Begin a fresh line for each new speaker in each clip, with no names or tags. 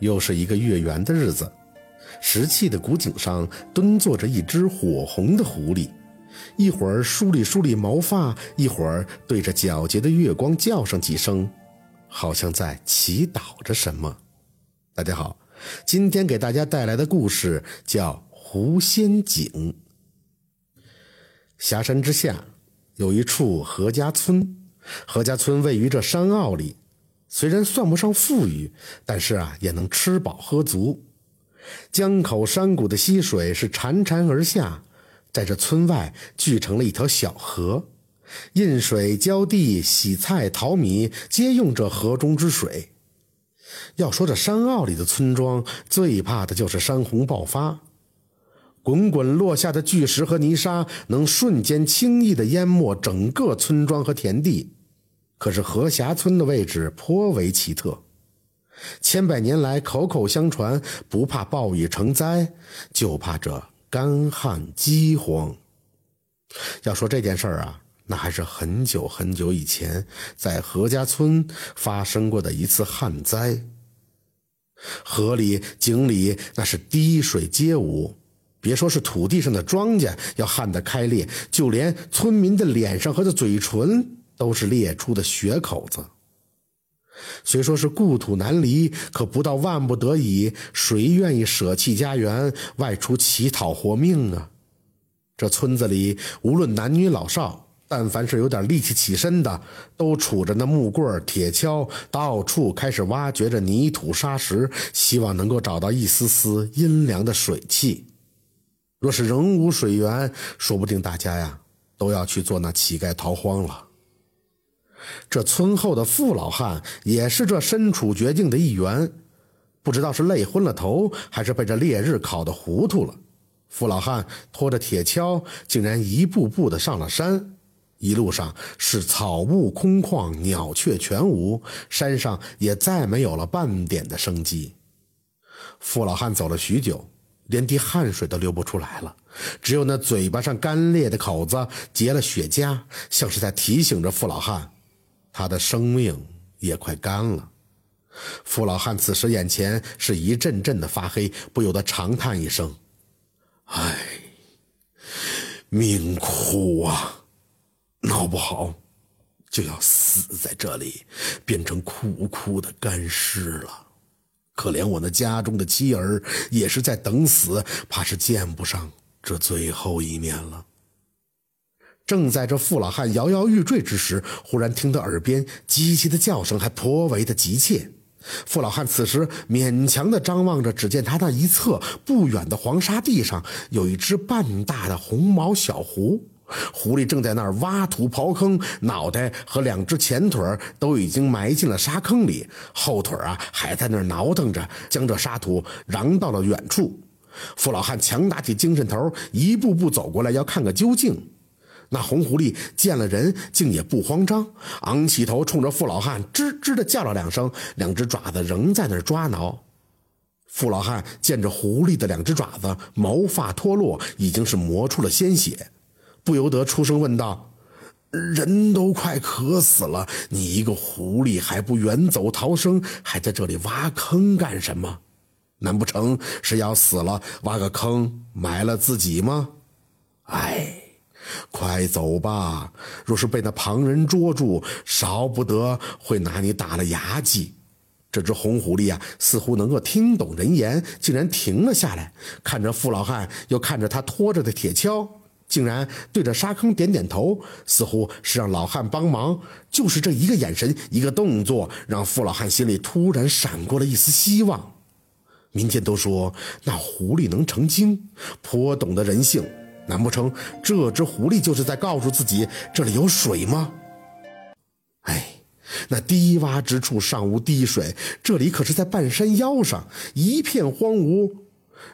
又是一个月圆的日子，石砌的古井上蹲坐着一只火红的狐狸，一会儿梳理梳理毛发，一会儿对着皎洁的月光叫上几声，好像在祈祷着什么。大家好，今天给大家带来的故事叫《狐仙井》。峡山之下有一处何家村，何家村位于这山坳里。虽然算不上富裕，但是啊，也能吃饱喝足。江口山谷的溪水是潺潺而下，在这村外聚成了一条小河，印水、浇地、洗菜、淘米，皆用这河中之水。要说这山坳里的村庄，最怕的就是山洪爆发，滚滚落下的巨石和泥沙，能瞬间轻易的淹没整个村庄和田地。可是何霞村的位置颇为奇特，千百年来口口相传，不怕暴雨成灾，就怕这干旱饥荒。要说这件事儿啊，那还是很久很久以前，在何家村发生过的一次旱灾。河里、井里那是滴水皆无，别说是土地上的庄稼要旱得开裂，就连村民的脸上和的嘴唇。都是裂出的血口子。虽说是故土难离，可不到万不得已，谁愿意舍弃家园外出乞讨活命啊？这村子里无论男女老少，但凡是有点力气起身的，都杵着那木棍、铁锹，到处开始挖掘着泥土沙石，希望能够找到一丝丝阴凉的水汽。若是仍无水源，说不定大家呀都要去做那乞丐逃荒了。这村后的傅老汉也是这身处绝境的一员，不知道是累昏了头，还是被这烈日烤得糊涂了。傅老汉拖着铁锹，竟然一步步的上了山。一路上是草木空旷，鸟雀全无，山上也再没有了半点的生机。傅老汉走了许久，连滴汗水都流不出来了，只有那嘴巴上干裂的口子结了血痂，像是在提醒着傅老汉。他的生命也快干了，傅老汉此时眼前是一阵阵的发黑，不由得长叹一声：“唉，命苦啊！闹不好就要死在这里，变成苦苦的干尸了。可怜我那家中的妻儿也是在等死，怕是见不上这最后一面了。”正在这傅老汉摇摇欲坠之时，忽然听到耳边机器的叫声，还颇为的急切。傅老汉此时勉强的张望着，只见他那一侧不远的黄沙地上有一只半大的红毛小狐，狐狸正在那儿挖土刨坑，脑袋和两只前腿都已经埋进了沙坑里，后腿啊还在那儿挠腾着，将这沙土扬到了远处。傅老汉强打起精神头，一步步走过来，要看个究竟。那红狐狸见了人，竟也不慌张，昂起头，冲着傅老汉吱吱的叫了两声，两只爪子仍在那儿抓挠。傅老汉见着狐狸的两只爪子毛发脱落，已经是磨出了鲜血，不由得出声问道：“人都快渴死了，你一个狐狸还不远走逃生，还在这里挖坑干什么？难不成是要死了挖个坑埋了自己吗？”哎。快走吧！若是被那旁人捉住，少不得会拿你打了牙祭。这只红狐狸啊，似乎能够听懂人言，竟然停了下来，看着傅老汉，又看着他拖着的铁锹，竟然对着沙坑点点头，似乎是让老汉帮忙。就是这一个眼神，一个动作，让傅老汉心里突然闪过了一丝希望。民间都说那狐狸能成精，颇懂得人性。难不成这只狐狸就是在告诉自己这里有水吗？哎，那低洼之处尚无滴水，这里可是在半山腰上，一片荒芜，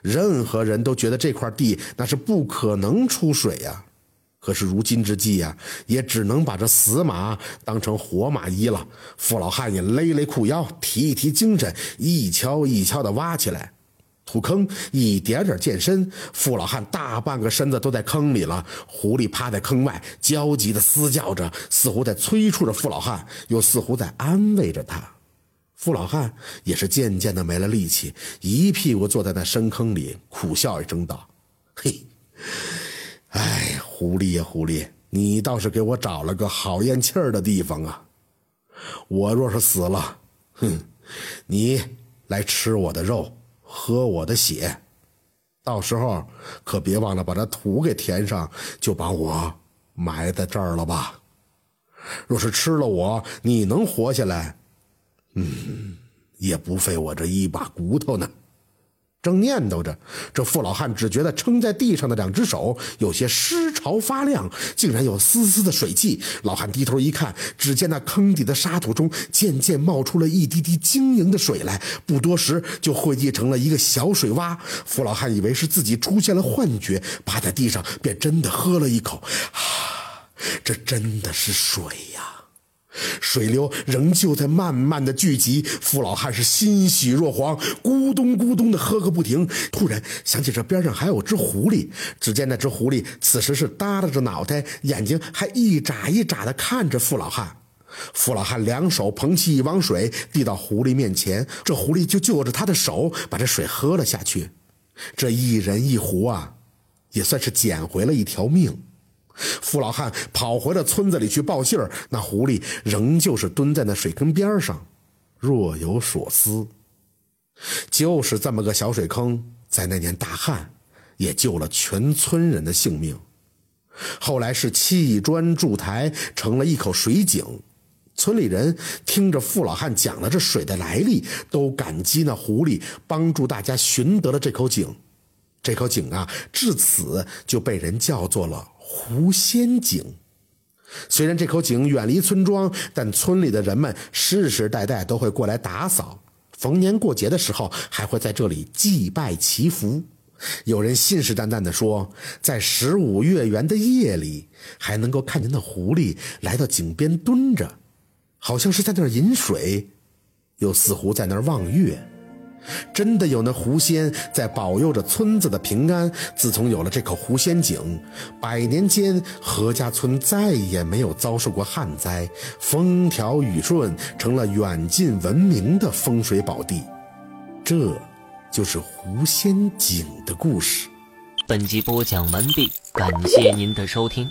任何人都觉得这块地那是不可能出水呀。可是如今之计呀，也只能把这死马当成活马医了。傅老汉也勒勒裤腰，提一提精神，一锹一锹的挖起来。土坑一点点渐深，傅老汉大半个身子都在坑里了。狐狸趴在坑外，焦急地嘶叫着，似乎在催促着傅老汉，又似乎在安慰着他。傅老汉也是渐渐的没了力气，一屁股坐在那深坑里，苦笑一声道：“嘿，哎，狐狸呀狐狸，你倒是给我找了个好咽气儿的地方啊！我若是死了，哼，你来吃我的肉，喝我的血，到时候可别忘了把这土给填上，就把我埋在这儿了吧。若是吃了我，你能活下来？”嗯，也不费我这一把骨头呢。正念叨着，这傅老汉只觉得撑在地上的两只手有些湿潮发亮，竟然有丝丝的水汽。老汉低头一看，只见那坑底的沙土中渐渐冒出了一滴滴晶莹的水来，不多时就汇集成了一个小水洼。傅老汉以为是自己出现了幻觉，趴在地上便真的喝了一口。啊，这真的是水呀！水流仍旧在慢慢的聚集，傅老汉是欣喜若狂，咕咚咕咚的喝个不停。突然想起这边上还有只狐狸，只见那只狐狸此时是耷拉着脑袋，眼睛还一眨一眨的看着傅老汉。傅老汉两手捧起一汪水，递到狐狸面前，这狐狸就就着他的手把这水喝了下去。这一人一壶啊，也算是捡回了一条命。傅老汉跑回了村子里去报信儿，那狐狸仍旧是蹲在那水坑边上，若有所思。就是这么个小水坑，在那年大旱，也救了全村人的性命。后来是砌砖筑台，成了一口水井。村里人听着傅老汉讲了这水的来历，都感激那狐狸帮助大家寻得了这口井。这口井啊，至此就被人叫做了。狐仙井，虽然这口井远离村庄，但村里的人们世世代代都会过来打扫。逢年过节的时候，还会在这里祭拜祈福。有人信誓旦旦地说，在十五月圆的夜里，还能够看见那狐狸来到井边蹲着，好像是在那儿饮水，又似乎在那儿望月。真的有那狐仙在保佑着村子的平安。自从有了这口狐仙井，百年间何家村再也没有遭受过旱灾，风调雨顺，成了远近闻名的风水宝地。这，就是狐仙井的故事。
本集播讲完毕，感谢您的收听。